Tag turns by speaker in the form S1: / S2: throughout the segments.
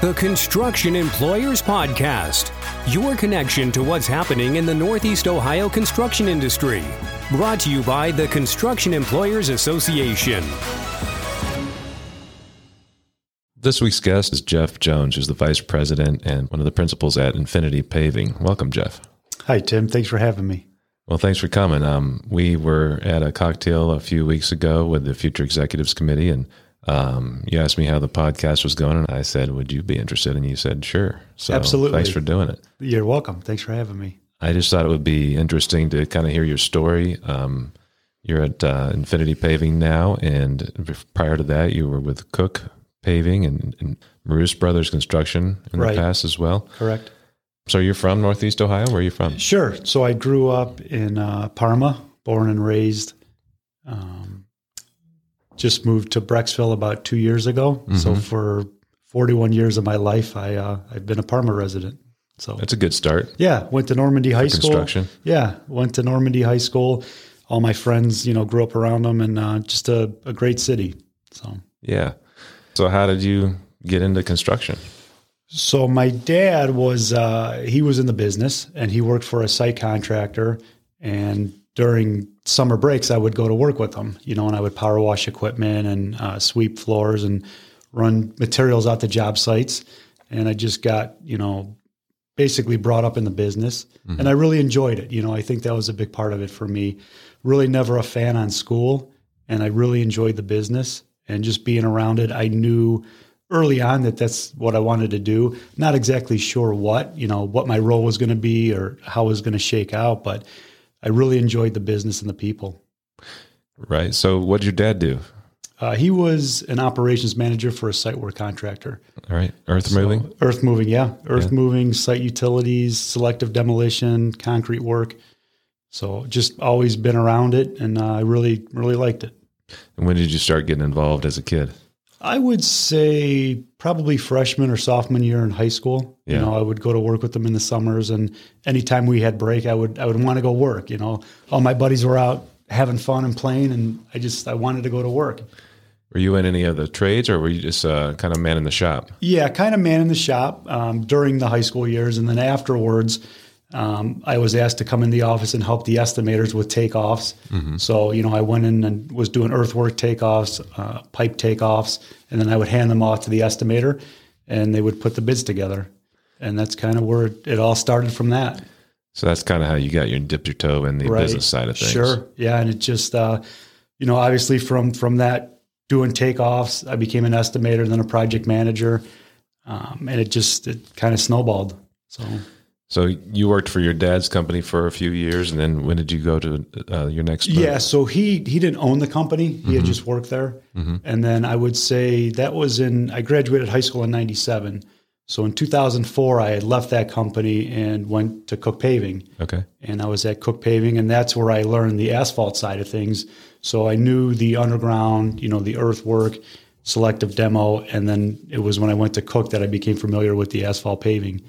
S1: the Construction Employers Podcast, your connection to what's happening in the Northeast Ohio construction industry. Brought to you by the Construction Employers Association.
S2: This week's guest is Jeff Jones, who's the vice president and one of the principals at Infinity Paving. Welcome, Jeff.
S3: Hi, Tim. Thanks for having me.
S2: Well, thanks for coming. Um, we were at a cocktail a few weeks ago with the Future Executives Committee, and um, you asked me how the podcast was going, and I said, "Would you be interested?" And you said, "Sure." So,
S3: Absolutely.
S2: Thanks for doing it.
S3: You're welcome. Thanks for having me.
S2: I just thought it would be interesting to kind of hear your story. Um, you're at uh, Infinity Paving now, and prior to that, you were with Cook Paving and, and Marous Brothers Construction in
S3: Right.
S2: the past as well.
S3: Correct.
S2: So you're from Northeast Ohio? Where are you from?
S3: Sure. So I grew up in uh, Parma, born and raised. Um, just moved to Brecksville about two years ago. So for 41 years of my life, I uh, I've been a Parma resident. So
S2: That's a good start.
S3: yeah, went to Normandy High School.
S2: construction.
S3: Yeah, went to Normandy High School. All my friends, you know, grew up around them, and uh, just a, a great city. So.
S2: Yeah. So how did you get into construction?
S3: So my dad was uh, he was in the business and he worked for a site contractor. And during summer breaks, I would go to work with them, you know, and I would power wash equipment and uh, sweep floors and run materials out to job sites. And I just got you know basically brought up in the business, and I really enjoyed it. You know, I think that was a big part of it for me. Really, never a fan on school, and I really enjoyed the business and just being around it. I knew early on that that's what I wanted to do. Not exactly sure what, you know, what my role was going to be or how it was going to shake out, but I really enjoyed the business and the people.
S2: Right. So what did your dad do?
S3: Uh, he was an operations manager for a site work contractor.
S2: All right. Earth moving.
S3: Earth moving, yeah. Earth moving, site utilities, selective demolition, concrete work. So just always been around it and uh, I really, really liked it.
S2: And when did you start getting involved as a kid?
S3: I would say probably freshman or sophomore year in high school.
S2: Yeah.
S3: You know, I would go to work with them in the summers, and anytime we had break, I would I would want to go work. You know, all my buddies were out having fun and playing, and I just I wanted to go to work.
S2: Were you in any of the trades, or were you just uh, kind of man in the shop?
S3: Yeah, kind of man in the shop um, during the high school years, and then afterwards, um, I was asked to come in the office and help the estimators with takeoffs. So you know, I went in and was doing earthwork takeoffs, uh, pipe takeoffs, and then I would hand them off to the estimator, and they would put the bids together. And that's kind of where it, it all started from that.
S2: So that's kind of how you got your dipped your toe in the
S3: Right.
S2: business side of things.
S3: Sure. Yeah, and it just uh, you know, obviously from from that doing takeoffs, I became an estimator, then a project manager, um, and it just it kind of snowballed. So
S2: So you worked for your dad's company for a few years, and then when did you go to uh, your next?
S3: yeah, so he he didn't own the company; he had just worked there. And then I would say that was in I graduated high school in '97. So in 2004, I had left that company and went to Cook Paving.
S2: Okay.
S3: and I was at Cook Paving, and that's where I learned the asphalt side of things. So I knew the underground, you know, the earthwork, selective demo, and then it was when I went to Cook that I became familiar with the asphalt paving.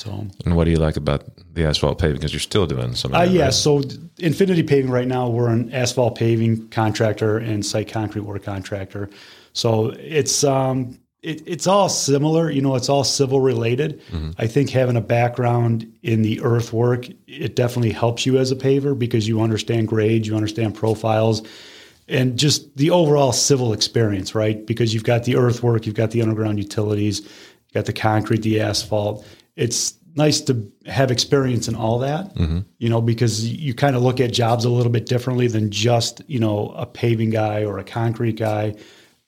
S3: So
S2: And what do you like about the asphalt paving? Because you're still doing some. Of
S3: uh, yeah,
S2: right?
S3: so Infinity Paving right now we're an asphalt paving contractor and site concrete work contractor. So it's um it, it's all similar, you know, it's all civil related. I think having a background in the earthwork, it definitely helps you as a paver because you understand grades, you understand profiles, and just the overall civil experience, right? Because you've got the earthwork, you've got the underground utilities, you've got the concrete, the asphalt. It's nice to have experience in all that, you know, because you kind of look at jobs a little bit differently than just, you know, a paving guy or a concrete guy.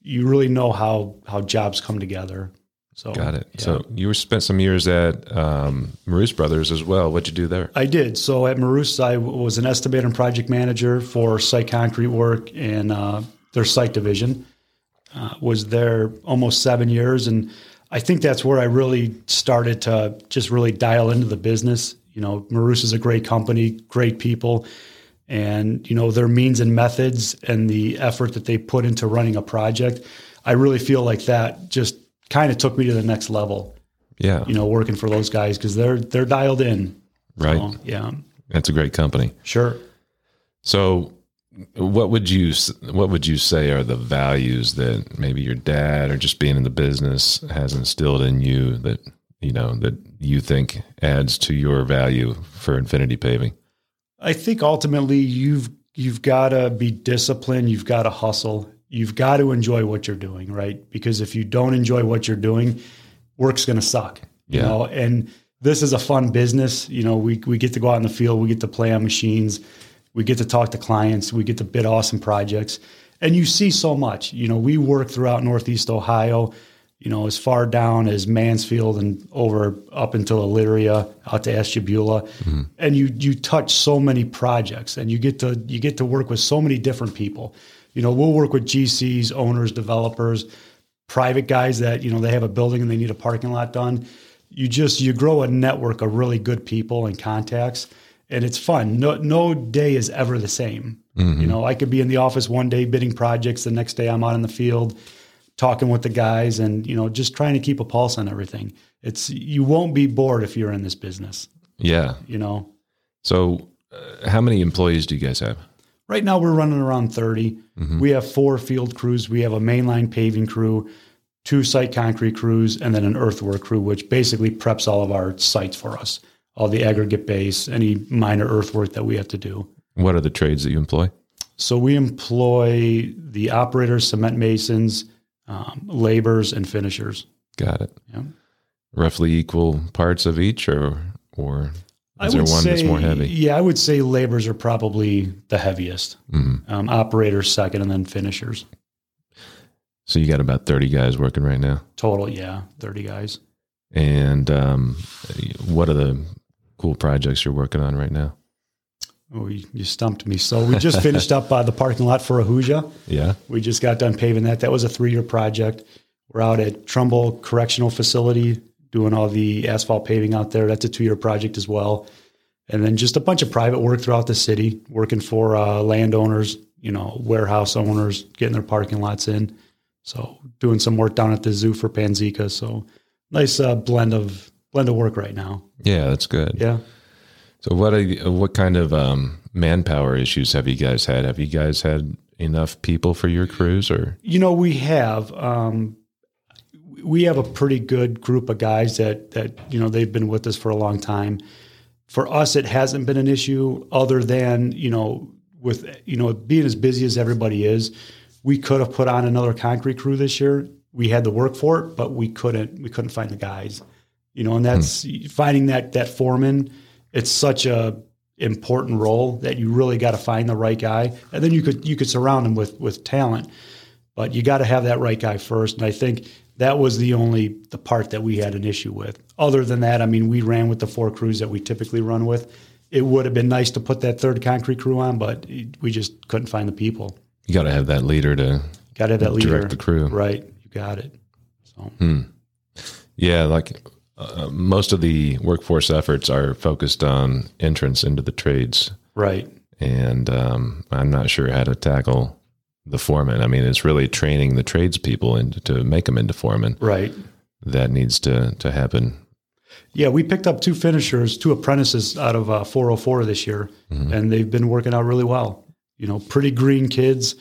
S3: You really know how how jobs come together. So
S2: Got it.
S3: yeah.
S2: So you were spent some years at um, Marous Brothers as well. What'd you do there?
S3: I did. So at Marous, I was an estimator and project manager for site concrete work and uh, their site division. Uh, was there almost seven years, and I think that's where I really started to just really dial into the business. You know, Marous is a great company, great people, and you know their means and methods and the effort that they put into running a project. I really feel like that just kind of took me to the next level.
S2: Yeah.
S3: You know, working for those guys because they're they're dialed in.
S2: right.
S3: So, yeah.
S2: That's a great company.
S3: Sure.
S2: So what would you what would you say are the values that maybe your dad or just being in the business has instilled in you that you know that you think adds to your value for Infinity Paving?
S3: I think ultimately you've you've got to be disciplined. You've got to hustle. You've got to enjoy what you're doing, right? Because if you don't enjoy what you're doing, work's going to suck. You
S2: Yeah.
S3: know, and this is a fun business. You know, we we get to go out in the field, we get to play on machines, we get to talk to clients, we get to bid awesome projects, and you see so much. You know, we work throughout Northeast Ohio. You know, as far down as Mansfield and over up until Elyria, out to Ashtabula, mm-hmm. and you you touch so many projects, and you get to you get to work with so many different people. You know, we'll work with GCs, owners, developers, private guys that you know they have a building and they need a parking lot done you just you grow a network of really good people and contacts and it's fun no no day is ever the same you know i could be in the office one day bidding projects the next day i'm out in the field talking with the guys and you know just trying to keep a pulse on everything it's you won't be bored if you're in this business
S2: Yeah.
S3: you know
S2: So, uh, how many employees do you guys have?
S3: Right now, we're running around 30. We have four field crews. We have a mainline paving crew, two site concrete crews, and then an earthwork crew, which basically preps all of our sites for us, all the aggregate base, any minor earthwork that we have to do.
S2: What are the trades that you employ?
S3: So we employ the operators, cement masons, um, laborers, and finishers.
S2: Got it.
S3: Yeah.
S2: Roughly equal parts of each, or or is there one that's more heavy?
S3: Yeah, I would say laborers are probably the heaviest.
S2: Mhm.
S3: Um, operators second, and then finishers.
S2: So you got about thirty guys working right now.
S3: Total, yeah, 30 guys.
S2: And um, what are the cool projects you're working on right now?
S3: Oh, you, you stumped me. So we just finished up uh, the parking lot for Ahuja.
S2: Yeah.
S3: We just got done paving that. That was a three-year project. We're out at Trumbull Correctional Facility doing all the asphalt paving out there. That's a two-year project as well. And then just a bunch of private work throughout the city, working for uh, landowners, you know, warehouse owners, getting their parking lots in. So doing some work down at the zoo for Panzica. So nice uh, blend of blend of work right now.
S2: Yeah, that's good.
S3: Yeah.
S2: So what you, what kind of um, manpower issues have you guys had? Have you guys had enough people for your crews, or
S3: You know, we have um, we have a pretty good group of guys that that you know they've been with us for a long time. For us, it hasn't been an issue other than you know with you know being as busy as everybody is. We could have put on another concrete crew this year. We had the work for it, but we couldn't. We couldn't find the guys. You know, and that's hmm. finding that that foreman. It's such a important role that you really got to find the right guy, and then you could you could surround him with with talent but you got to have that right guy first. And I think that was the only the part that we had an issue with. Other than that, I mean, we ran with the four crews that we typically run with. It would have been nice to put that third concrete crew on, but we just couldn't find the people.
S2: you got to have that leader to
S3: Got to have that leader.
S2: direct the crew?
S3: Right. You got it. So hmm.
S2: Yeah, like uh, most of the workforce efforts are focused on entrance into the trades,
S3: right.
S2: and um, I'm not sure how to tackle the foreman. I mean, it's really training the tradespeople into to make them into foremen
S3: Right.
S2: that needs to to happen.
S3: Yeah, we picked up two finishers, two apprentices out of uh, 404 this year, and they've been working out really well. You know, pretty green kids,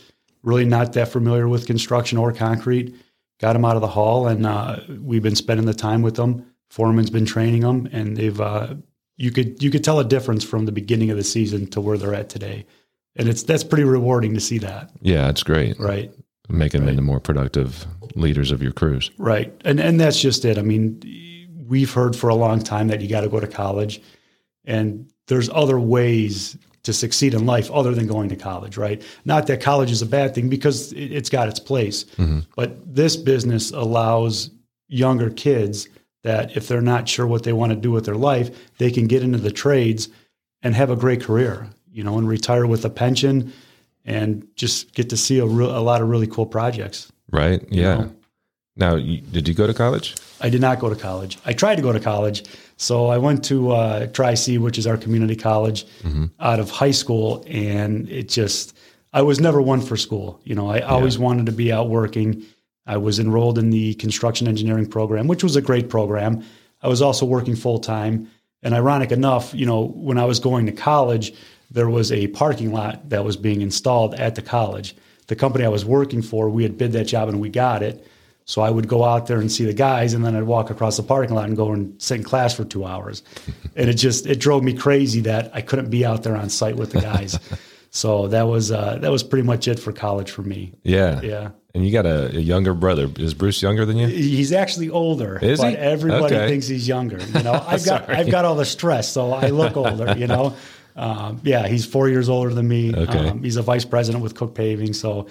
S3: really not that familiar with construction or concrete. Got them out of the hall, and uh, we've been spending the time with them. Foreman's been training them, and they've. Uh, you could you could tell a difference from the beginning of the season to where they're at today, and it's that's pretty rewarding to see that.
S2: Yeah, it's great.
S3: Right.
S2: Make them into more productive leaders of your crews.
S3: Right. And and that's just it. I mean, we've heard for a long time that you got to go to college and there's other ways to succeed in life other than going to college, right? Not that college is a bad thing because it, it's got its place. But this business allows younger kids that if they're not sure what they want to do with their life, they can get into the trades and have a great career, you know, and retire with a pension and just get to see a, real, a lot of really cool projects.
S2: Right? Yeah.
S3: know?
S2: Now, you, did you go to college?
S3: I did not go to college. I tried to go to college. So I went to uh, Tri C, which is our community college, out of high school. And it just, I was never one for school. You know, I always wanted to be out working. I was enrolled in the construction engineering program, which was a great program. I was also working full time. And ironic enough, you know, when I was going to college, there was a parking lot that was being installed at the college. The company I was working for, we had bid that job and we got it. So I would go out there and see the guys, and then I'd walk across the parking lot and go and sit in class for two hours. and it just it drove me crazy that I couldn't be out there on site with the guys. so that was uh, that was pretty much it for college for me.
S2: Yeah.
S3: Yeah.
S2: And you got a, a younger brother. Is Bruce younger than you?
S3: He's actually older,
S2: Is
S3: but
S2: he?
S3: everybody
S2: Okay.
S3: thinks he's younger. You know, I've got I've got all the stress, so I look older. You know, um, yeah, he's four years older than me.
S2: Okay.
S3: Um, he's a vice president with Cook Paving, so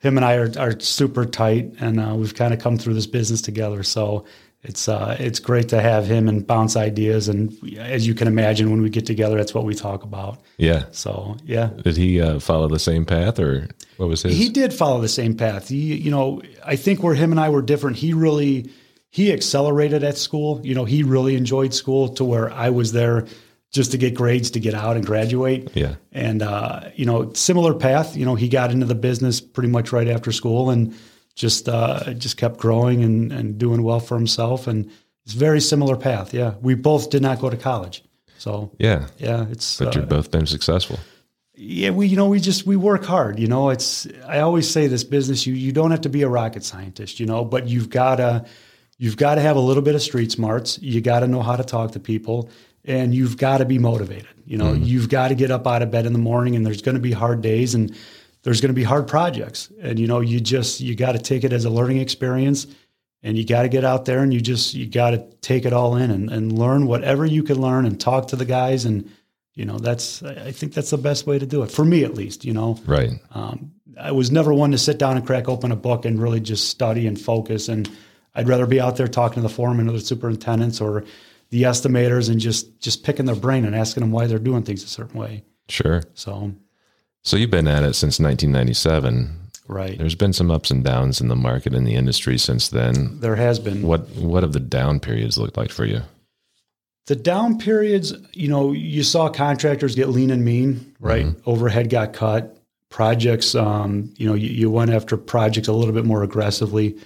S3: him and I are, are super tight, and uh, we've kind of come through this business together. So it's uh, it's great to have him and bounce ideas, and as you can imagine, when we get together, that's what we talk about.
S2: Yeah.
S3: So yeah,
S2: Did he uh, follow the same path, or what was his?
S3: he did follow the same path. He, you know, I think where him and I were different, he really he accelerated at school. You know, he really enjoyed school to where I was there just to get grades to get out and graduate.
S2: Yeah.
S3: And uh, you know, similar path. You know, he got into the business pretty much right after school and just uh, just kept growing and, and doing well for himself. And it's a very similar path. Yeah, we both did not go to college, so
S2: yeah.
S3: yeah, it's
S2: But
S3: uh,
S2: you've both been successful.
S3: yeah, we you know we just we work hard. You know, it's I always say this business you you don't have to be a rocket scientist, you know, but you've gotta you've got to have a little bit of street smarts. You got to know how to talk to people, and you've got to be motivated. You know, you've got to get up out of bed in the morning, and there's going to be hard days, and there's going to be hard projects, and you know you just you got to take it as a learning experience. And you got to get out there and you just you got to take it all in and, and learn whatever you can learn and talk to the guys and you know that's i think that's the best way to do it for me at least you know
S2: Right.
S3: um, i was never one to sit down and crack open a book and really just study and focus and i'd rather be out there talking to the foreman or the superintendents or the estimators and just just picking their brain and asking them why they're doing things a certain way
S2: Sure.
S3: so
S2: So you've been at it since 1997.
S3: right
S2: There's been some ups and downs in the market and the industry since then.
S3: there has been
S2: What what have the down periods looked like for you?
S3: The down periods, you know, you saw contractors get lean and mean, right? Overhead got cut. Projects, um, you know, you, you went after projects a little bit more aggressively.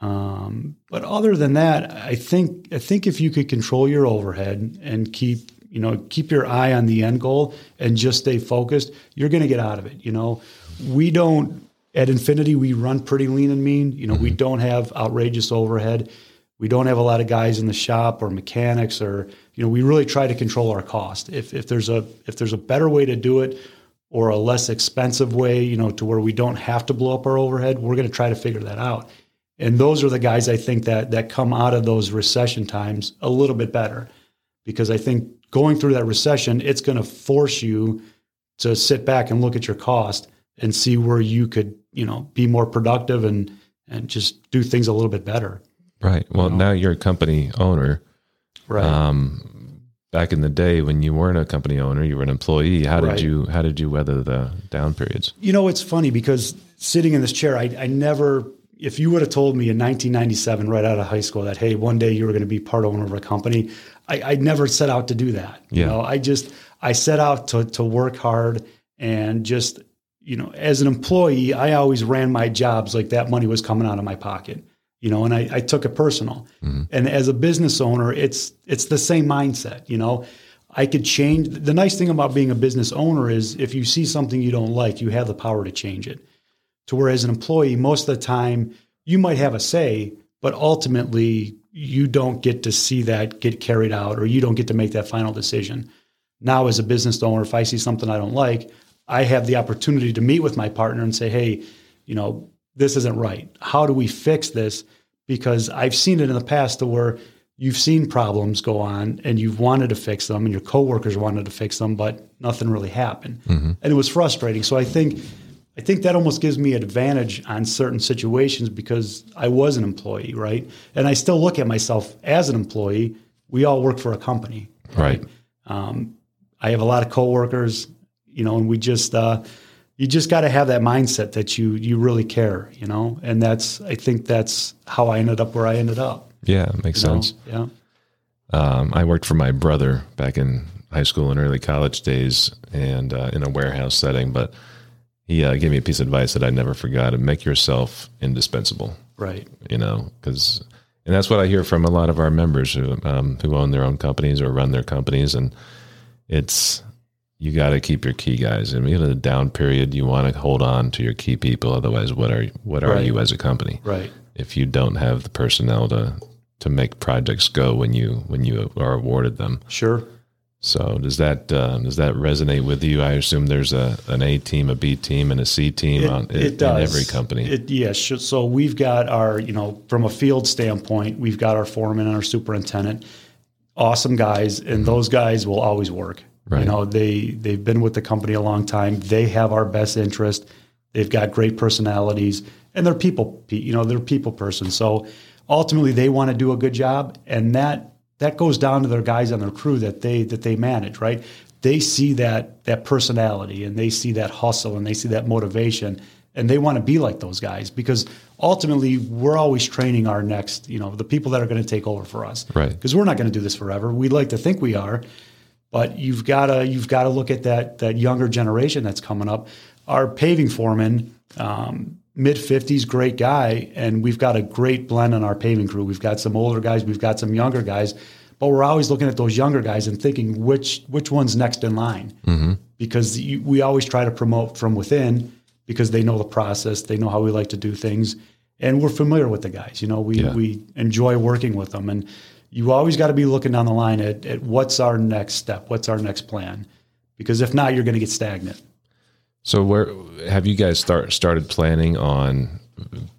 S3: Um, but other than that, I think I think if you could control your overhead and keep you know keep your eye on the end goal and just stay focused, you're going to get out of it. You know, we don't at Infinity we run pretty lean and mean. You know, we mm-hmm. don't have outrageous overhead. We don't have a lot of guys in the shop or mechanics or you know we really try to control our cost. If if there's a if there's a better way to do it or a less expensive way, you know, to where we don't have to blow up our overhead, we're going to try to figure that out. And those are the guys I think that that come out of those recession times a little bit better, because I think going through that recession, it's going to force you to sit back and look at your cost and see where you could, you know, be more productive and and just do things a little bit better.
S2: Right. Well, now you're a company owner.
S3: Right.
S2: Um, back in the day when you weren't a company owner, you were an employee. How did
S3: Right.
S2: you how did you weather the down periods?
S3: You know, it's funny because sitting in this chair, I, I never, if you would have told me in 1997, right out of high school, that, hey, one day you were going to be part owner of a company, I, I never set out to do that. You know, I just, I set out to, to work hard and just, you know, as an employee, I always ran my jobs like that money was coming out of my pocket, you know, and I, I took it personal. Mm-hmm. And as a business owner, it's, it's the same mindset, you know, I could change. The nice thing about being a business owner is if you see something you don't like, you have the power to change it. To where as an employee, most of the time you might have a say, but ultimately you don't get to see that get carried out or you don't get to make that final decision. Now, as a business owner, if I see something I don't like, I have the opportunity to meet with my partner and say, hey, you know, this isn't right. How do we fix this? Because I've seen it in the past to where you've seen problems go on and you've wanted to fix them and your coworkers wanted to fix them, but nothing really happened. Mm-hmm. And it was frustrating. So I think I think that almost gives me an advantage on certain situations because I was an employee, right? And I still look at myself as an employee. We all work for a company.
S2: Right.
S3: Um, I have a lot of coworkers, you know, and we just uh, you just got to have that mindset that you you really care, you know, and that's I think that's how I ended up where I ended up.
S2: Yeah, makes
S3: you know?
S2: sense.
S3: Yeah.
S2: Um, I worked for my brother back in high school and early college days, and uh, in a warehouse setting. But he uh, gave me a piece of advice that I never forgot: and make yourself indispensable.
S3: Right.
S2: You know, because and that's what I hear from a lot of our members who um, who own their own companies or run their companies, and it's you got to keep your key guys. I mean, in a down period, you want to hold on to your key people. Otherwise, what are what are
S3: Right.
S2: you as a company?
S3: Right.
S2: If you don't have the personnel to to make projects go when you when you are awarded them.
S3: Sure.
S2: So does that uh, does that resonate with you? I assume there's a an A team, a B team, and a C team on in, in every company.
S3: It, yes. sh- so we've got our, you know, from a field standpoint, we've got our foreman and our superintendent, awesome guys, and those guys will always work.
S2: Right.
S3: You know, they they've been with the company a long time. They have our best interest. They've got great personalities, and they're people. You know, they're people person. So ultimately, they want to do a good job, and that that goes down to their guys on their crew that they that they manage. Right? They see that that personality, and they see that hustle, and they see that motivation, and they want to be like those guys because ultimately, we're always training our next. You know, the people that are going to take over for us.
S2: Right.
S3: Because we're not going to do this forever. We'd like to think we are, but you've got to you've got to look at that that younger generation that's coming up. Our paving foreman, um, mid fifties, great guy, and we've got a great blend on our paving crew. We've got some older guys, we've got some younger guys, but we're always looking at those younger guys and thinking which which one's next in line, mm-hmm. because you, we always try to promote from within because they know the process, they know how we like to do things, and we're familiar with the guys. You know, we
S2: Yeah.
S3: we enjoy working with them and you always got to be looking down the line at, at what's our next step, what's our next plan, because if not, you're going to get stagnant.
S2: So where have you guys start started planning on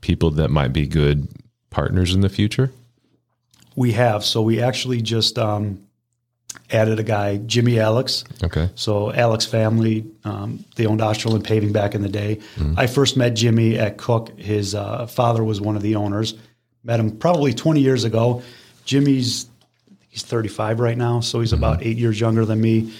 S2: people that might be good partners in the future?
S3: We have so we actually just um, added a guy, Jimmy Alex.
S2: Okay.
S3: So Alex family, um, they owned Osterland Paving back in the day. I first met Jimmy at Cook. His uh, father was one of the owners. Met him probably 20 years ago. Jimmy's he's 35 right now, so he's about eight years younger than me.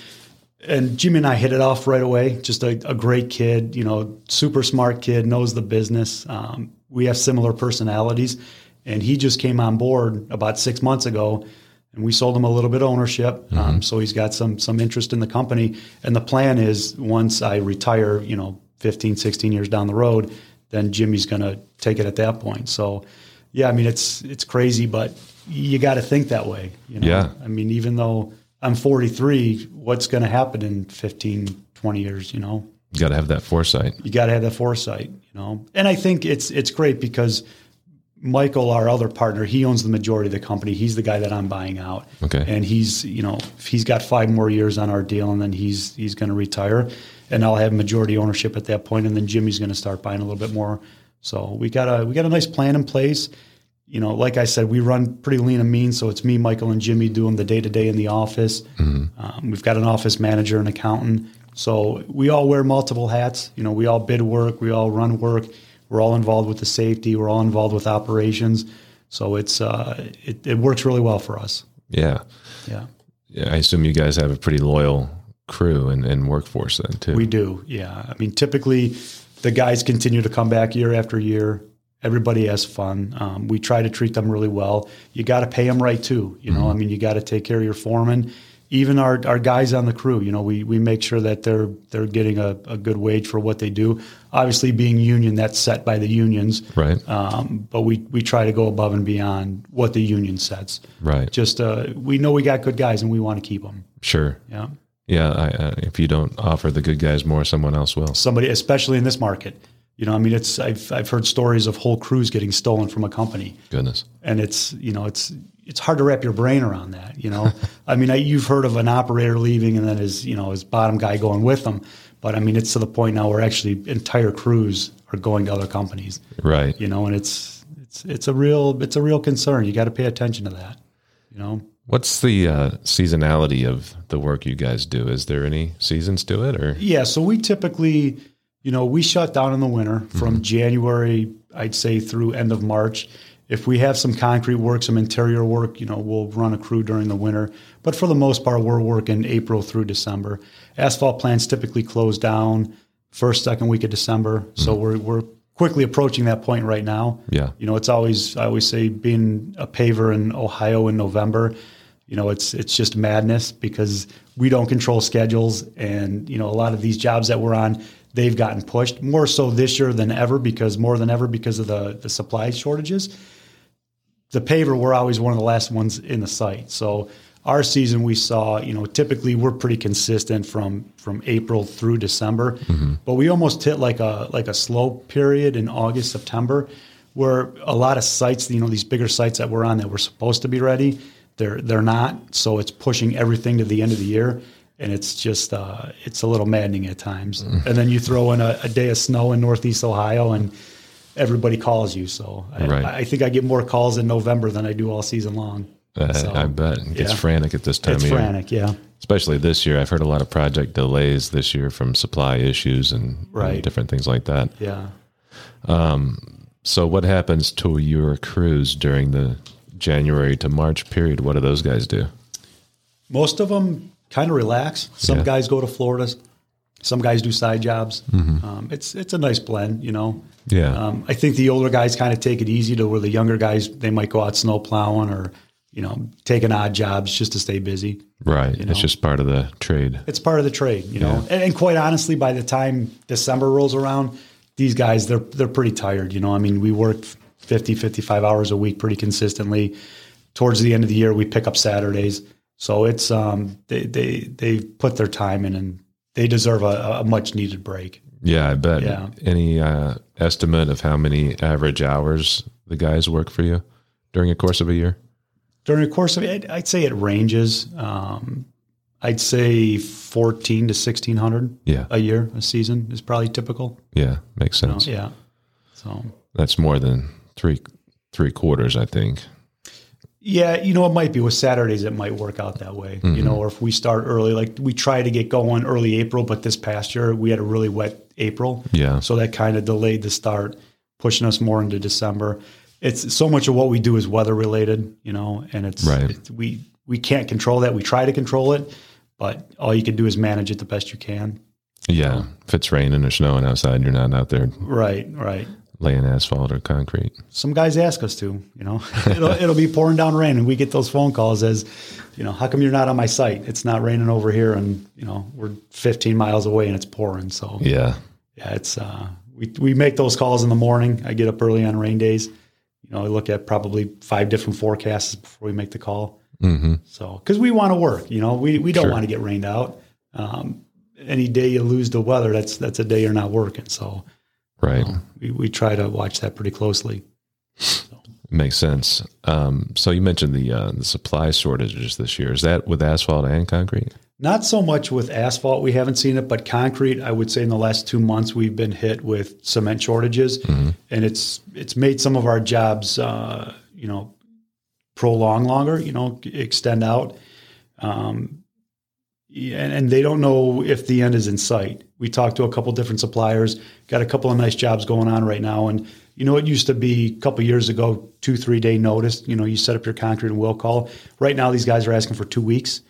S3: And Jimmy and I hit it off right away. Just a, a great kid, you know, super smart kid, knows the business. Um, we have similar personalities, and he just came on board about six months ago, and we sold him a little bit of ownership. Um, so he's got some some interest in the company. And the plan is once I retire, you know, 15, 16 years down the road, then Jimmy's going to take it at that point. So, yeah, I mean, it's it's crazy, but you got to think that way. You know?
S2: Yeah.
S3: I mean, even though I'm 43, what's going to happen in 15, 20 years, you know?
S2: You got to have that foresight.
S3: You got to have that foresight, you know? And I think it's it's great because Michael, our other partner, he owns the majority of the company. He's the guy that I'm buying out.
S2: Okay.
S3: And he's, you know, he's got five more years on our deal and then he's he's going to retire and I'll have majority ownership at that point and then Jimmy's going to start buying a little bit more. So we got a we got a nice plan in place. You know, like I said, we run pretty lean and mean. So it's me, Michael, and Jimmy doing the day to day in the office. Um, we've got an office manager, an accountant. So we all wear multiple hats. You know, we all bid work, we all run work. We're all involved with the safety. We're all involved with operations. So it's uh, it, it works really well for us.
S2: Yeah.
S3: Yeah,
S2: yeah. I assume you guys have a pretty loyal crew and, and workforce then too.
S3: we do. Yeah, I mean, typically the guys continue to come back year after year. Everybody has fun. Um, we try to treat them really well. You got to pay them right too. You know, I mean, you got to take care of your foreman. Even our, our guys on the crew, you know, we, we make sure that they're they're getting a, a good wage for what they do. Obviously, being union, that's set by the unions.
S2: right.
S3: Um, but we, we try to go above and beyond what the union sets.
S2: right.
S3: Just uh, we know we got good guys and we want to keep them.
S2: Sure.
S3: Yeah,
S2: Yeah. I, uh, if you don't offer the good guys more, someone else will.
S3: somebody, especially in this market. You know, I mean, it's I've I've heard stories of whole crews getting stolen from a company,
S2: Goodness.
S3: and it's you know it's it's hard to wrap your brain around that. You know, I mean, I, you've heard of an operator leaving and then his you know his bottom guy going with them, but I mean, it's to the point now where actually entire crews are going to other companies.
S2: Right.
S3: You know, and it's it's it's a real it's a real concern. You got to pay attention to that. You know.
S2: What's the uh, seasonality of the work you guys do? Is there any seasons to it or?
S3: Yeah, so we typically, you know, we shut down in the winter from mm-hmm. January, I'd say, through end of March. If we have some concrete work, some interior work, you know, we'll run a crew during the winter. But for the most part, we're working April through December. Asphalt plants typically close down first, second week of December. So mm-hmm. we're we're quickly approaching that point right now.
S2: Yeah.
S3: You know, it's always I always say being a paver in Ohio in November, you know, it's it's just madness because we don't control schedules and you know, a lot of these jobs that we're on, they've gotten pushed more so this year than ever because more than ever because of the the supply shortages. The paver, we're always one of the last ones in the site. So our season we saw, you know, typically we're pretty consistent from from April through December, mm-hmm. but we almost hit like a like a slow period in August, September, where a lot of sites, you know, these bigger sites that we're on that were supposed to be ready, they're they're not. So it's pushing everything to the end of the year. And it's just uh, it's a little maddening at times. And then you throw in a, a day of snow in Northeast Ohio, and everybody calls you. So I,
S2: Right.
S3: I think I get more calls in November than I do all season long.
S2: Uh,
S3: So,
S2: I bet it gets
S3: yeah.
S2: frantic at this time
S3: It's
S2: of year.
S3: frantic, yeah.
S2: Especially this year, I've heard a lot of project delays this year from supply issues and, and different things like that.
S3: Yeah.
S2: So, what happens to your crews during the January to March period? What do those guys do?
S3: Most of them kind of relax. Some
S2: Yeah.
S3: guys go to Florida. Some guys do side jobs. Um, it's it's a nice blend, you know.
S2: Yeah,
S3: Um, I think the older guys kind of take it easy to where the younger guys they might go out snow plowing or you know taking odd jobs just to stay busy.
S2: right.
S3: know.
S2: It's just part of the trade.
S3: It's part of the trade, you know. And, and quite honestly, by the time December rolls around, these guys they're they're pretty tired. You know, I mean, we work 50, 55 hours a week pretty consistently. Towards the end of the year, we pick up Saturdays, so it's um they they they put their time in and they deserve a, a much needed break.
S2: Yeah, I bet.
S3: Yeah.
S2: Any uh, estimate of how many average hours the guys work for you during the course of a year?
S3: During the course of it, I'd say it ranges. Um, I'd say fourteen to sixteen hundred
S2: Yeah,
S3: a year, a season is probably typical.
S2: yeah, makes sense.
S3: Yeah, so.
S2: That's more than three three quarters, I think.
S3: Yeah, you know, it might be with Saturdays, it might work out that way. You know, mm-hmm. or if we start early, like we try to get going early April, but this past year we had a really wet April.
S2: Yeah.
S3: So that kind of delayed the start, pushing us more into December. It's so much of what we do is weather related, you know, and it's,
S2: Right.
S3: it's we we can't control that. We try to control it, but all you can do is manage it the best you can.
S2: Yeah, if it's raining or snowing outside, you're not out there
S3: Right, right.
S2: Laying asphalt or concrete.
S3: some guys ask us to, you know, it'll, it'll be pouring down rain and we get those phone calls as, you know, how come you're not on my site? It's not raining over here and, you know, we're 15 miles away and it's pouring. So
S2: Yeah,
S3: yeah, it's, uh, we, we make those calls in the morning. I get up early on rain days. You know, I look at probably five different forecasts before we make the call.
S2: hmm
S3: So, cause we want to work, you know, we, we don't
S2: Sure.
S3: want to get rained out. Um, any day you lose the weather, that's, that's a day you're not working. So
S2: right.
S3: we, we try to watch that pretty closely.
S2: Makes sense. Um, so you mentioned the uh, the supply shortages this year. Is that with asphalt and concrete?
S3: Not so much with asphalt, we haven't seen it, but concrete, I would say in the last two months we've been hit with cement shortages, and it's it's made some of our jobs, uh, you know, prolong longer, you know, extend out, um, and, and they don't know if the end is in sight. We talked to a couple different suppliers, got a couple of nice jobs going on right now, and you know, it used to be a couple years ago, two three day notice. You know, you set up your concrete and will call. Right now, these guys are asking for two weeks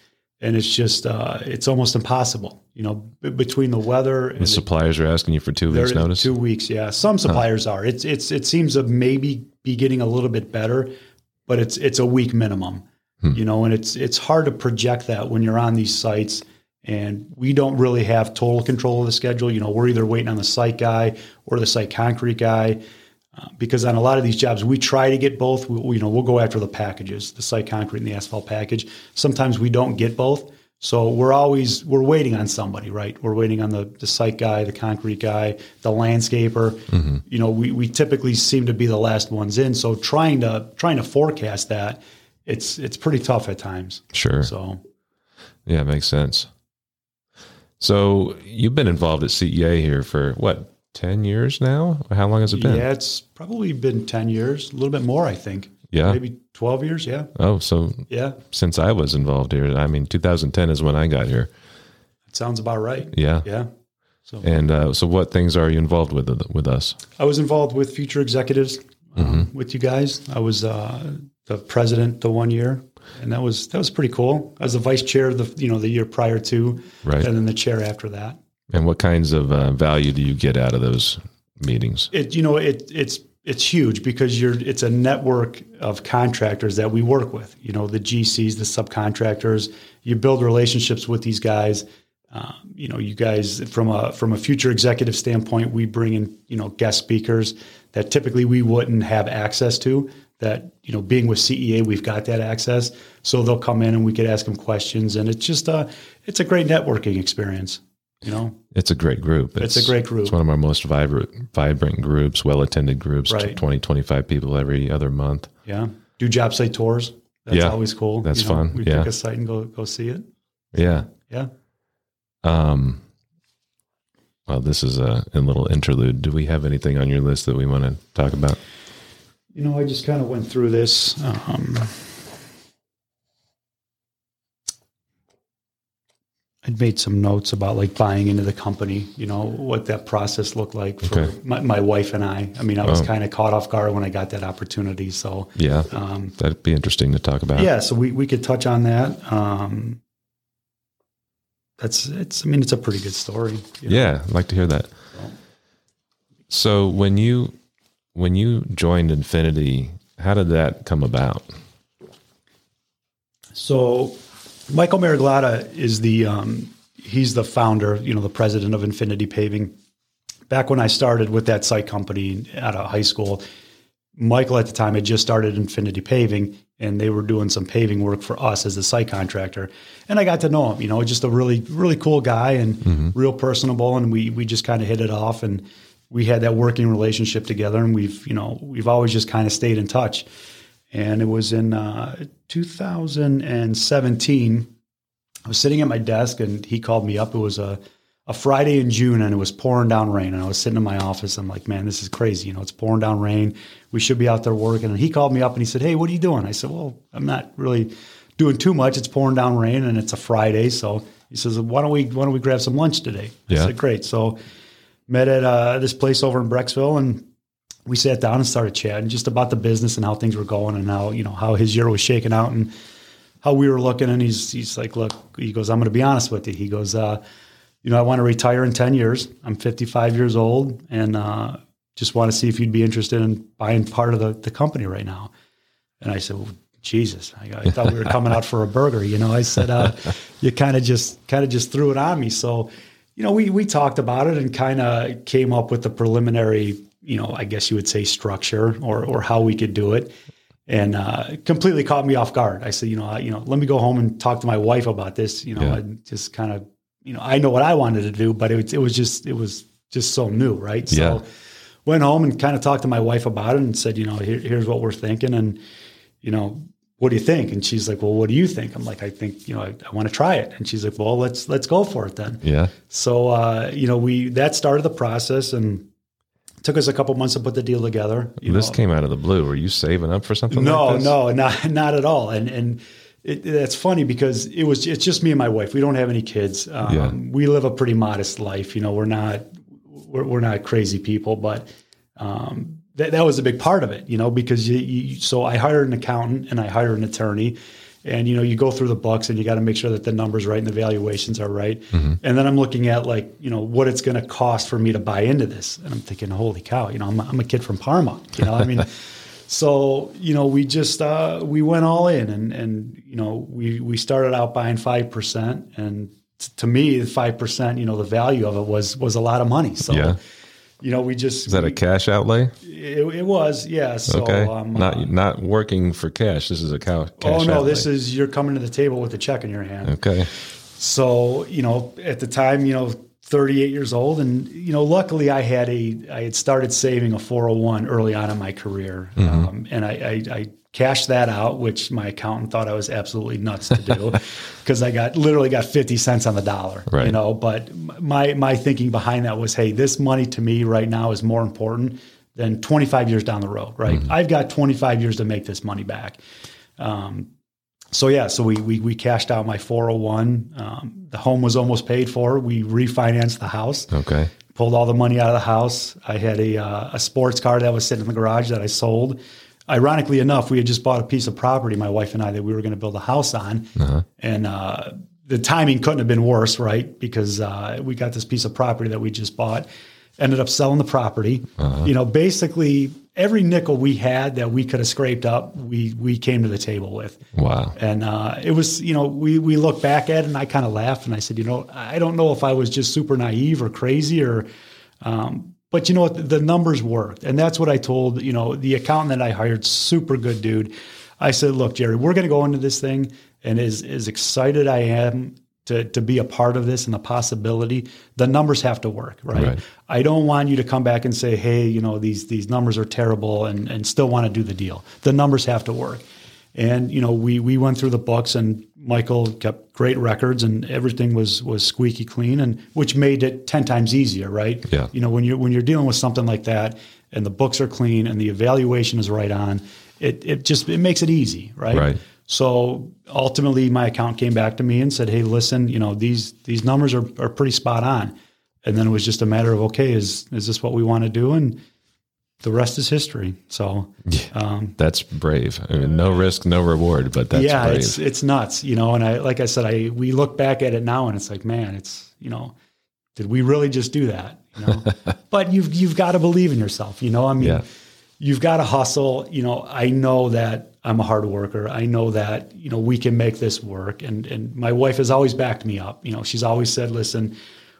S3: and it's just uh, it's almost impossible. You know, b- between the weather and
S2: The suppliers are asking you for two weeks notice.
S3: two weeks. Yeah, some suppliers are. It's it's it seems to maybe be getting a little bit better, but it's it's a week minimum.
S2: Hmm.
S3: You know, and it's it's hard to project that when you're on these sites. And we don't really have total control of the schedule. You know, we're either waiting on the site guy or the site concrete guy. Uh, because on a lot of these jobs, we try to get both. We, we- you know, we'll go after the packages, the site concrete and the asphalt package. Sometimes we don't get both, so we're always we're waiting on somebody, right? We're waiting on the the site guy, the concrete guy, the landscaper. You know, we we typically seem to be the last ones in. So trying to trying to forecast that, it's it's pretty tough at times.
S2: Sure.
S3: So
S2: Yeah, makes sense. So you've been involved at CEA here for what, 10 years now? How long has it been?
S3: yeah, it's probably been ten years, a little bit more, I think.
S2: Yeah.
S3: maybe twelve years. Yeah,
S2: Oh, so
S3: yeah,
S2: since I was involved here, I mean, 2010 is when I got here.
S3: it sounds about right.
S2: Yeah.
S3: Yeah. So
S2: And uh, so what things are you involved with with us?
S3: I was involved with future executives um, with you guys. I was uh, the president the one year, and that was that was pretty cool. I was the vice chair of the you know the year prior to,
S2: Right.
S3: and then the chair after that.
S2: And what kinds of uh, value do you get out of those meetings?
S3: It you know it it's it's huge because you're it's a network of contractors that we work with. You know the GCs, the subcontractors. You build relationships with these guys. Um, you know, you guys from a from a future executive standpoint, we bring in you know guest speakers that typically we wouldn't have access to that you know being with CEA we've got that access, so they'll come in and we could ask them questions, and it's just a it's a great networking experience. You know,
S2: It's a great group.
S3: It's a great group.
S2: It's one of our most vibrant, vibrant groups, well attended groups,
S3: Right.
S2: 20, 25 people every other month.
S3: yeah, do job site tours. That's
S2: Yeah,
S3: always cool.
S2: that's
S3: You know,
S2: fun,
S3: We
S2: yeah.
S3: pick a site and go go see it.
S2: Yeah.
S3: Yeah.
S2: Um, well, this is a, a little interlude. Do we have anything on your list that we want to talk about?
S3: You know, I just kind of went through this. Um, I'd made some notes about like buying into the company, you know, what that process looked like for
S2: Okay.
S3: my, my wife and I. I mean, I was
S2: Oh.
S3: kind of caught off guard when I got that opportunity. So,
S2: Yeah.
S3: um,
S2: That'd be interesting to talk about.
S3: yeah, so we, we could touch on that. Um, that's, it's, I mean, it's a pretty good story. you know.
S2: Yeah. I'd like to hear that. So when you, when you joined Infinity, how did that come about?
S3: So Michael Mariglata is the um, he's the founder, you know, the president of Infinity Paving. Back when I started with that site company out of high school, Michael at the time had just started Infinity Paving, and they were doing some paving work for us as a site contractor. And I got to know him. You know, just a really really cool guy and real personable, and we we just kind of hit it off, and we had that working relationship together, and we've you know we've always just kind of stayed in touch and it was in uh, 2017. I was sitting at my desk, and he called me up. It was a a Friday in June, and it was pouring down rain. And I was sitting in my office. I'm like, man, this is crazy. You know, it's pouring down rain. We should be out there working. And he called me up and he said, hey, what are you doing? I said, well, I'm not really doing too much. It's pouring down rain, and it's a Friday. So he says, why don't we why don't we grab some lunch today? I
S2: Yeah.
S3: said, great. So met at uh, this place over in Brecksville, and we sat down and started chatting just about the business and how things were going and how you know how his year was shaking out and how we were looking. And he's he's like look he goes i'm going to be honest with you. He goes uh, you know i want to retire in 10 years. I'm 55 years old and uh, just want to see if you'd be interested in buying part of the, the company right now. And i said well, jesus I, I thought we were coming out for a burger. You know i said uh, you kind of just kind of just threw it on me. So you know we we talked about it and kind of came up with the preliminary you know i guess you would say structure or or how we could do it and uh, completely caught me off guard. I said, you know, I, you know, let me go home and talk to my wife about this. You know,
S2: Yeah.
S3: and just kind of, you know, I know what I wanted to do, but it, was- it was just, it was just so new, right? So
S2: Yeah.
S3: went home and kind of talked to my wife about it and said, you know, Here, here's what we're thinking, and you know, what do you think? And she's like, well, what do you think? I'm like, I think, you know, I, I want to try it. And she's like, well, let's let's go for it then.
S2: Yeah.
S3: So uh, you know, we that started the process and took us a couple months to put the deal together. You
S2: this
S3: know,
S2: came out of the blue. Were you saving up for something
S3: no,
S2: like this?
S3: no, not not at all. And and it, it's funny because it was it's just me and my wife. We don't have any kids. Um,
S2: Yeah.
S3: We live a pretty modest life. You know, we're not we're, we're not crazy people, but um, that that was a big part of it. You know, because you, you so I hired an accountant and I hired an attorney. And you know, you go through the books and you got to make sure that the numbers right and the valuations are right.
S2: Mm-hmm.
S3: And then I'm looking at like, you know, what it's going to cost for me to buy into this. And I'm thinking, holy cow, you know, I'm, a- I'm a kid from Parma. You know, I mean, so you know, we just uh, we went all in, and and you know, we we started out buying five percent, and t- to me, the five percent, you know, the value of it was was a lot of money. So,
S2: Yeah.
S3: You know, we just
S2: Is that a cash outlay?
S3: it, it was yeah. So
S2: Okay.
S3: um,
S2: not
S3: uh,
S2: not working for cash. This is a cow, cash
S3: oh no,
S2: outlay.
S3: this is you're coming to the table with a check in your hand.
S2: okay.
S3: So, you know, at the time, you know, 38 years old and you know, luckily I had a I had started saving a 401 early on in my career.
S2: Mm-hmm.
S3: Um, and I, I I cashed that out, which my accountant thought I was absolutely nuts to do because I got literally got 50 cents on the dollar, you know, but my my thinking behind that was, hey, this money to me right now is more important than 25 years down the road, right?
S2: Mm-hmm.
S3: I've got 25 years to make this money back. Um, so yeah, so we we, we cashed out my 401. Um, the home was almost paid for. We refinanced the house,
S2: Okay.
S3: pulled all the money out of the house. I had a uh, a sports car that was sitting in the garage that I sold. Ironically enough, we had just bought a piece of property, my wife and I, that we were going to build a house on, and uh, the timing couldn't have been worse, right? Because uh, we got this piece of property that we just bought, ended up selling the property. You know, basically every nickel we had that we could have scraped up, we we came to the table with.
S2: Wow.
S3: And uh, it was, you know, we we look back at it and I kind of laughed and I said, you know, I don't know if I was just super naive or crazy or, um, but you know what? The numbers worked, and that's what I told you know the accountant that I hired. Super good dude. I said, look, Jerry, we're going to go into this thing, and as as excited I am to, to be a part of this and the possibility, the numbers have to work, right? right? I don't want you to come back and say, hey, you know, these these numbers are terrible and, and still want to do the deal. The numbers have to work. And, you know, we we went through the books and Michael kept great records and everything was was squeaky clean and which made it ten times easier, right?
S2: Yeah.
S3: You know, when you're when you're dealing with something like that and the books are clean and the evaluation is right on, it it just it makes it easy, right?
S2: Right.
S3: So ultimately, my account came back to me and said, "Hey, listen, you know these these numbers are are pretty spot on." And then it was just a matter of, okay, is is this what we want to do? And the rest is history. So
S2: um, that's brave. I mean, no risk, no reward, but that's
S3: yeah,
S2: brave.
S3: it's it's nuts, you know. And I like I said, I we look back at it now, and it's like, man, it's you know, did we really just do that? You know, but you've you've got to believe in yourself. You know, I mean,
S2: yeah.
S3: you've got to hustle. You know, I know that I'm a hard worker. I know that, you know, we can make this work. And and my wife has always backed me up. You know, she's always said, listen,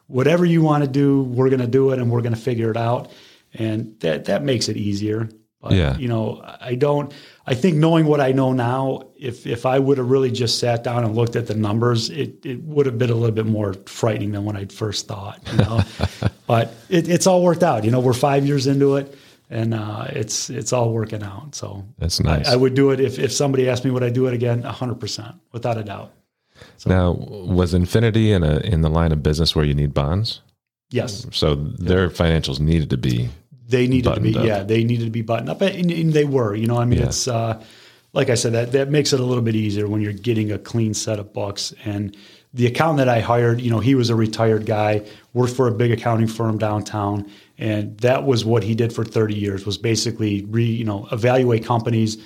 S3: whatever you want to do, we're going to do it and we're going to figure it out. And that that makes it easier. But,
S2: yeah.
S3: you know, I don't I think knowing what I know now, if if I would have really just sat down and looked at the numbers, it, it would have been a little bit more frightening than when I first thought, you know. but it, it's all worked out. You know, we're five years into it and uh, it's it's all working out. So
S2: that's nice.
S3: I, I, would do it if if somebody asked me would I do it again, hundred percent, without a doubt.
S2: So, now, was Infinity in a in the line of business where you need bonds?
S3: Yes.
S2: So their financials needed to be.
S3: They needed to be, up. yeah, they needed to be buttoned up, and, and they were. You know, I mean, yeah. it's uh, like I said, that that makes it a little bit easier when you're getting a clean set of books and the accountant that I hired, you know, he was a retired guy, worked for a big accounting firm downtown, and that was what he did for 30 years was basically re, you know, evaluate companies,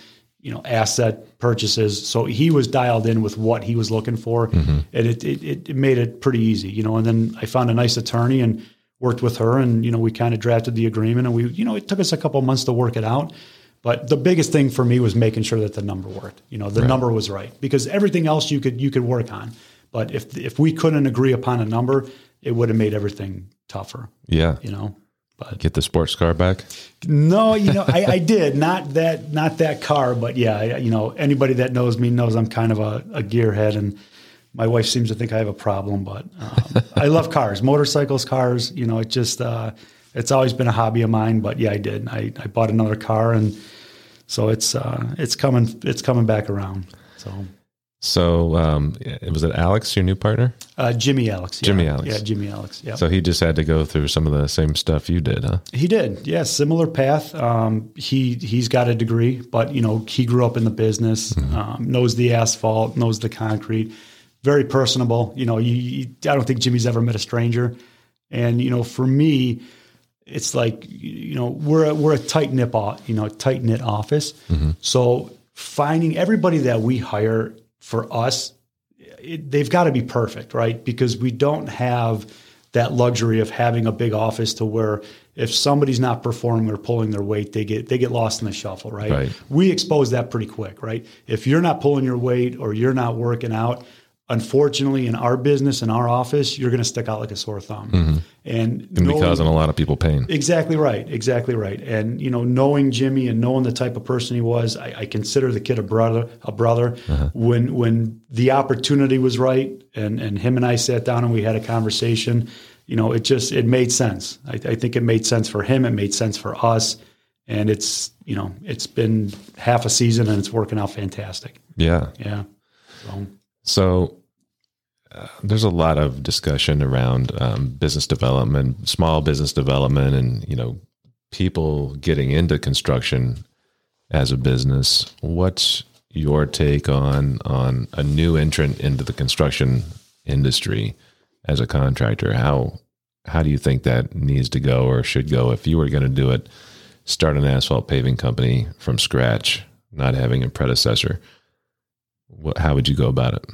S3: you know, asset purchases. So he was dialed in with what he was looking for, mm-hmm. and it, it it made it pretty easy, you know. And then I found a nice attorney and worked with her, and you know, we kind of drafted the agreement, and we, you know, it took us a couple months to work it out. But the biggest thing for me was making sure that the number worked. You know, the right. number was right because everything else you could you could work on. But if if we couldn't agree upon a number, it would have made everything tougher.
S2: Yeah,
S3: you know.
S2: But get the sports car back.
S3: No, you know, I, I, did not that not that car, but yeah, you know, anybody that knows me knows I'm kind of a, a gearhead, and my wife seems to think I have a problem. But um, I love cars, motorcycles, cars. You know, it just uh, it's always been a hobby of mine. But yeah, I did. I, I bought another car, and so it's uh, it's coming it's coming back around. So
S2: so um, was it Alex, your new partner?
S3: Uh, Jimmy Alex.
S2: Yeah. Jimmy Alex.
S3: Yeah, Jimmy Alex. Yeah.
S2: So he just had to go through some of the same stuff you did, huh?
S3: He did. Yeah, similar path. Um, he he's got a degree, but you know he grew up in the business, mm-hmm. um, knows the asphalt, knows the concrete. Very personable. You know, you, you, I don't think Jimmy's ever met a stranger, and you know, for me, it's like you know we're a, we're a tight knit you know tight knit office. Mm-hmm. So finding everybody that we hire for us, it, they've got to be perfect, right? Because we don't have that luxury of having a big office to where if somebody's not performing or pulling their weight, they get they get lost in the shuffle, right?
S2: right?
S3: We expose that pretty quick, right? If you're not pulling your weight or you're not working out, unfortunately, in our business, in our office, you're going to stick out like a sore thumb, mm-hmm.
S2: and and be causing a lot of people pain.
S3: Exactly right, exactly right. And you know, knowing Jimmy and knowing the type of person he was, I, I consider the kid a brother. A brother. Uh-huh. When when the opportunity was right, and and him and I sat down and we had a conversation. You know, it just it made sense. I, I think it made sense for him. It made sense for us. And it's you know it's been half a season and it's working out fantastic.
S2: Yeah,
S3: yeah. So.
S2: So uh, there's a lot of discussion around um, business development, small business development, and you know people getting into construction as a business. What's your take on on a new entrant into the construction industry as a contractor? How how do you think that needs to go or should go if you were going to do it? Start an asphalt paving company from scratch, not having a predecessor what, how would you go about it?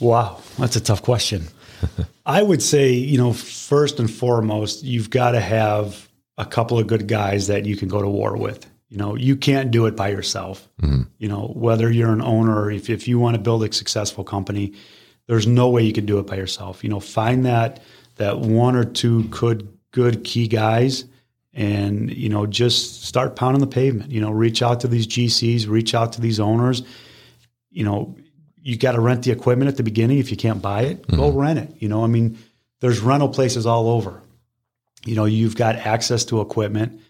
S3: Wow, that's a tough question. I would say, you know, first and foremost, you've got to have a couple of good guys that you can go to war with. You know, you can't do it by yourself. Mm-hmm. You know, whether you're an owner or if, if you want to build a successful company, there's no way you can do it by yourself. You know, find that that one or two good good key guys and you know just start pounding the pavement you know reach out to these gcs reach out to these owners you know you got to rent the equipment at the beginning if you can't buy it go mm-hmm. rent it you know i mean there's rental places all over you know you've got access to equipment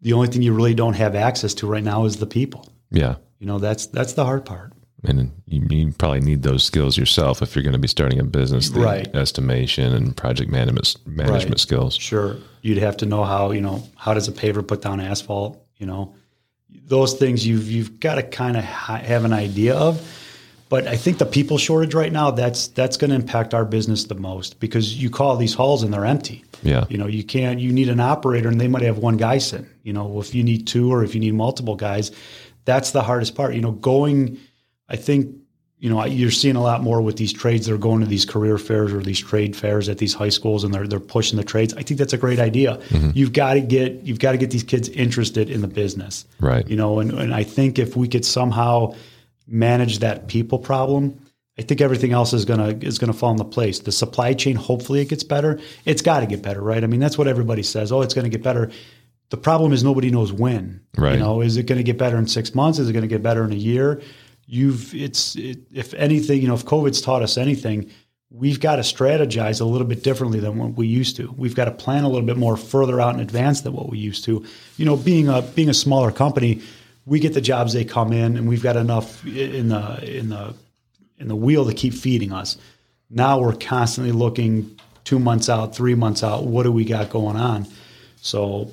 S3: the only thing you really don't have access to right now is the people
S2: Yeah.
S3: you know that's that's the hard part
S2: And you, you probably need those skills yourself if you're going to be starting a business, the
S3: Right.
S2: estimation and project management management
S3: Right.
S2: skills.
S3: Sure. You'd have to know how, you know, how does a paver put down asphalt, you know. Those things you've you've got to kind of ha- have an idea of. But I think the people shortage right now, that's that's going to impact our business the most because you call these halls and they're empty.
S2: Yeah.
S3: You know, you can't you need an operator and they might have one guy sitting. You know, if you need two or if you need multiple guys, that's the hardest part. You know, going I think you know you're seeing a lot more with these trades that are going to these career fairs or these trade fairs at these high schools and they're they're pushing the trades. I think that's a great idea. Mm-hmm. You've got to get you've got to get these kids interested in the business.
S2: Right.
S3: You know, and, and I think if we could somehow manage that people problem, I think everything else is gonna is gonna fall into place. The supply chain, hopefully, it gets better. It's got to get better, right? I mean, that's what everybody says. Oh, it's going to get better. The problem is nobody knows when.
S2: Right.
S3: You know, is it going to get better in six months? Is it going to get better in a year? You've it's it, if anything, you know, if COVID's taught us anything, we've got to strategize a little bit differently than what we used to. We've got to plan a little bit more further out in advance than what we used to. You know, being a being a smaller company, we get the jobs they come in, and we've got enough in the in the in the wheel to keep feeding us. Now we're constantly looking two months out, three months out. What do we got going on? So,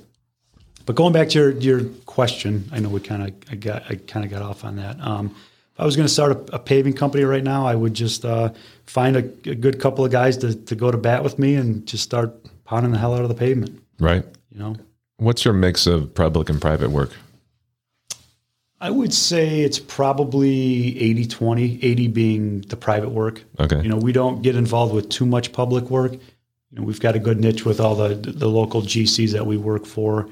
S3: but going back to your your question, I know we kind of I got I kind of got off on that. Um, I was going to start a, a paving company right now, I would just uh, find a, a good couple of guys to to go to bat with me and just start pounding the hell out of the pavement.
S2: Right.
S3: You know.
S2: What's your mix of public and private work?
S3: I would say it's probably 80 20, 80 being the private work.
S2: Okay.
S3: You know, we don't get involved with too much public work. You know, we've got a good niche with all the the local GCs that we work for.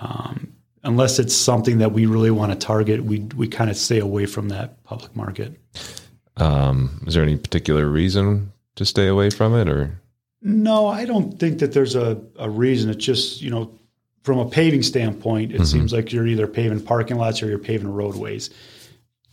S3: Um, unless it's something that we really want to target, we we kind of stay away from that public market.
S2: Um, is there any particular reason to stay away from it, or
S3: No, I don't think that there's a, a reason. It's just, you know, from a paving standpoint, it seems like you're either paving parking lots or you're paving roadways.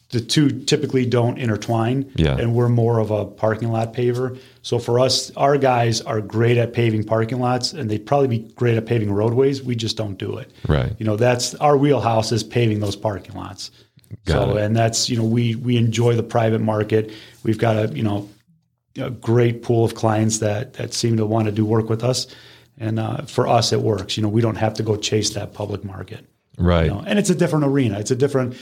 S3: The two typically don't intertwine.
S2: Yeah.
S3: And we're more of a parking lot paver. So for us, our guys are great at paving parking lots and they'd probably be great at paving roadways. We just don't do it.
S2: right?
S3: You know, that's our wheelhouse is paving those parking lots.
S2: Got
S3: so,
S2: it.
S3: and that's, you know, we, we enjoy the private market. We've got a, you know, a great pool of clients that, that seem to want to do work with us. And uh, for us, it works. You know, we don't have to go chase that public market.
S2: Right.
S3: You know, and it's a different arena. It's a different,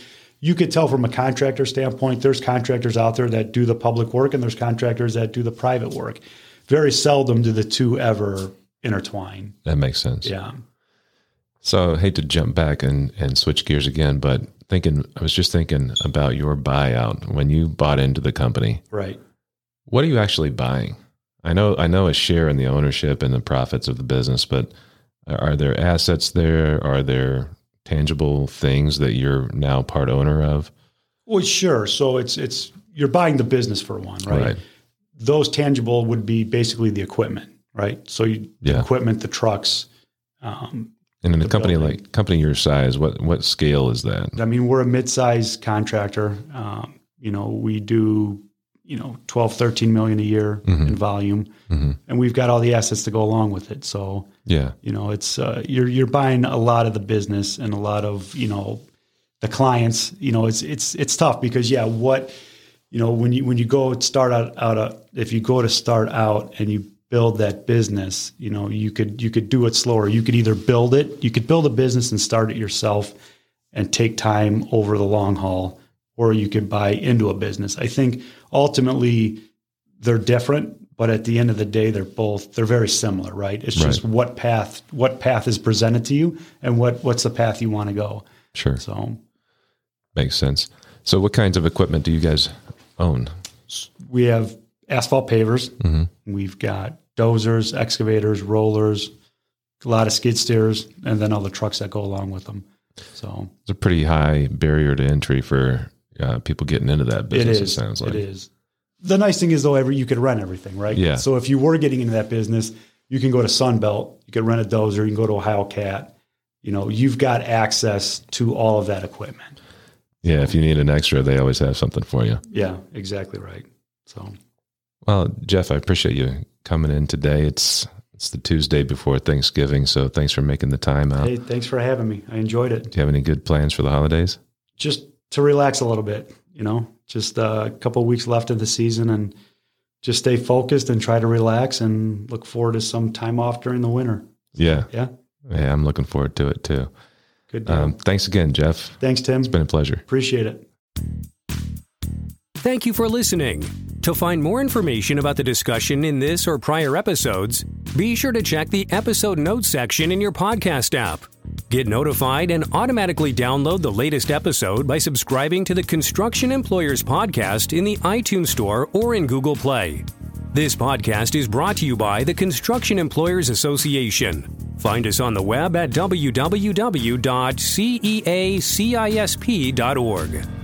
S3: you could tell from a contractor standpoint, there's contractors out there that do the public work and there's contractors that do the private work. Very seldom do the two ever intertwine.
S2: That makes sense.
S3: Yeah.
S2: So I hate to jump back and, and switch gears again, but thinking I was just thinking about your buyout when you bought into the company.
S3: Right.
S2: What are you actually buying? I know I know a share in the ownership and the profits of the business, but are are there assets there? Are there tangible things that you're now part owner of?
S3: Well, sure. So it's it's you're buying the business for one, right?
S2: Right.
S3: Those tangible would be basically the equipment, right? So you, the
S2: Yeah.
S3: equipment, the trucks. Um,
S2: And in a company
S3: building.
S2: like company your size, what what scale is that?
S3: I mean, we're a mid-sized contractor. Um, you know, we do you know 12, 13 million a year in volume,
S2: Mhm.
S3: and we've got all the assets to go along with it. So
S2: Yeah.
S3: you know, it's uh, you're you're buying a lot of the business and a lot of you know the clients. You know, it's it's it's tough because yeah, what you know when you when you go start out out a, if you go to start out and you build that business, you know, you could you could do it slower. You could either build it, you could build a business and start it yourself and take time over the long haul, or you could buy into a business. I think ultimately they're different, but at the end of the day, they're both they're very similar, right? It's just what path what path is presented to you and what what's the path you want to go.
S2: Sure.
S3: So
S2: Makes sense. So what kinds of equipment do you guys own?
S3: we have asphalt pavers. We've got dozers, excavators, rollers, a lot of skid steers, and then all the trucks that go along with them. So
S2: It's a pretty high barrier to entry for uh, people getting into that business. It,
S3: is.
S2: sounds like
S3: it is. The nice thing is though, every you could rent everything, right?
S2: Yeah.
S3: So if you were getting into that business, you can go to Sunbelt, you can rent a dozer, you can go to Ohio Cat. You know, you've got access to all of that equipment.
S2: Yeah, if you need an extra, they always have something for you.
S3: Yeah, exactly right. So,
S2: well, Jeff, I appreciate you coming in today. It's it's the Tuesday before Thanksgiving, so thanks for making the time out.
S3: Hey, thanks for having me. I enjoyed it.
S2: Do you have any good plans for the holidays?
S3: Just to relax a little bit, you know, just uh, a couple weeks left of the season and just stay focused and try to relax and look forward to some time off during the winter.
S2: Yeah.
S3: Yeah.
S2: Yeah, I'm looking forward to it too.
S3: Good. Um,
S2: thanks again, Jeff.
S3: Thanks, Tim.
S2: It's been a pleasure.
S3: Appreciate it.
S1: Thank you for listening. To find more information about the discussion in this or prior episodes, be sure to check the episode notes section in your podcast app. Get notified and automatically download the latest episode by subscribing to the Construction Employers Podcast in the iTunes Store or in Google Play. This podcast is brought to you by the Construction Employers Association. Find us on the web at www.ceacisp.org.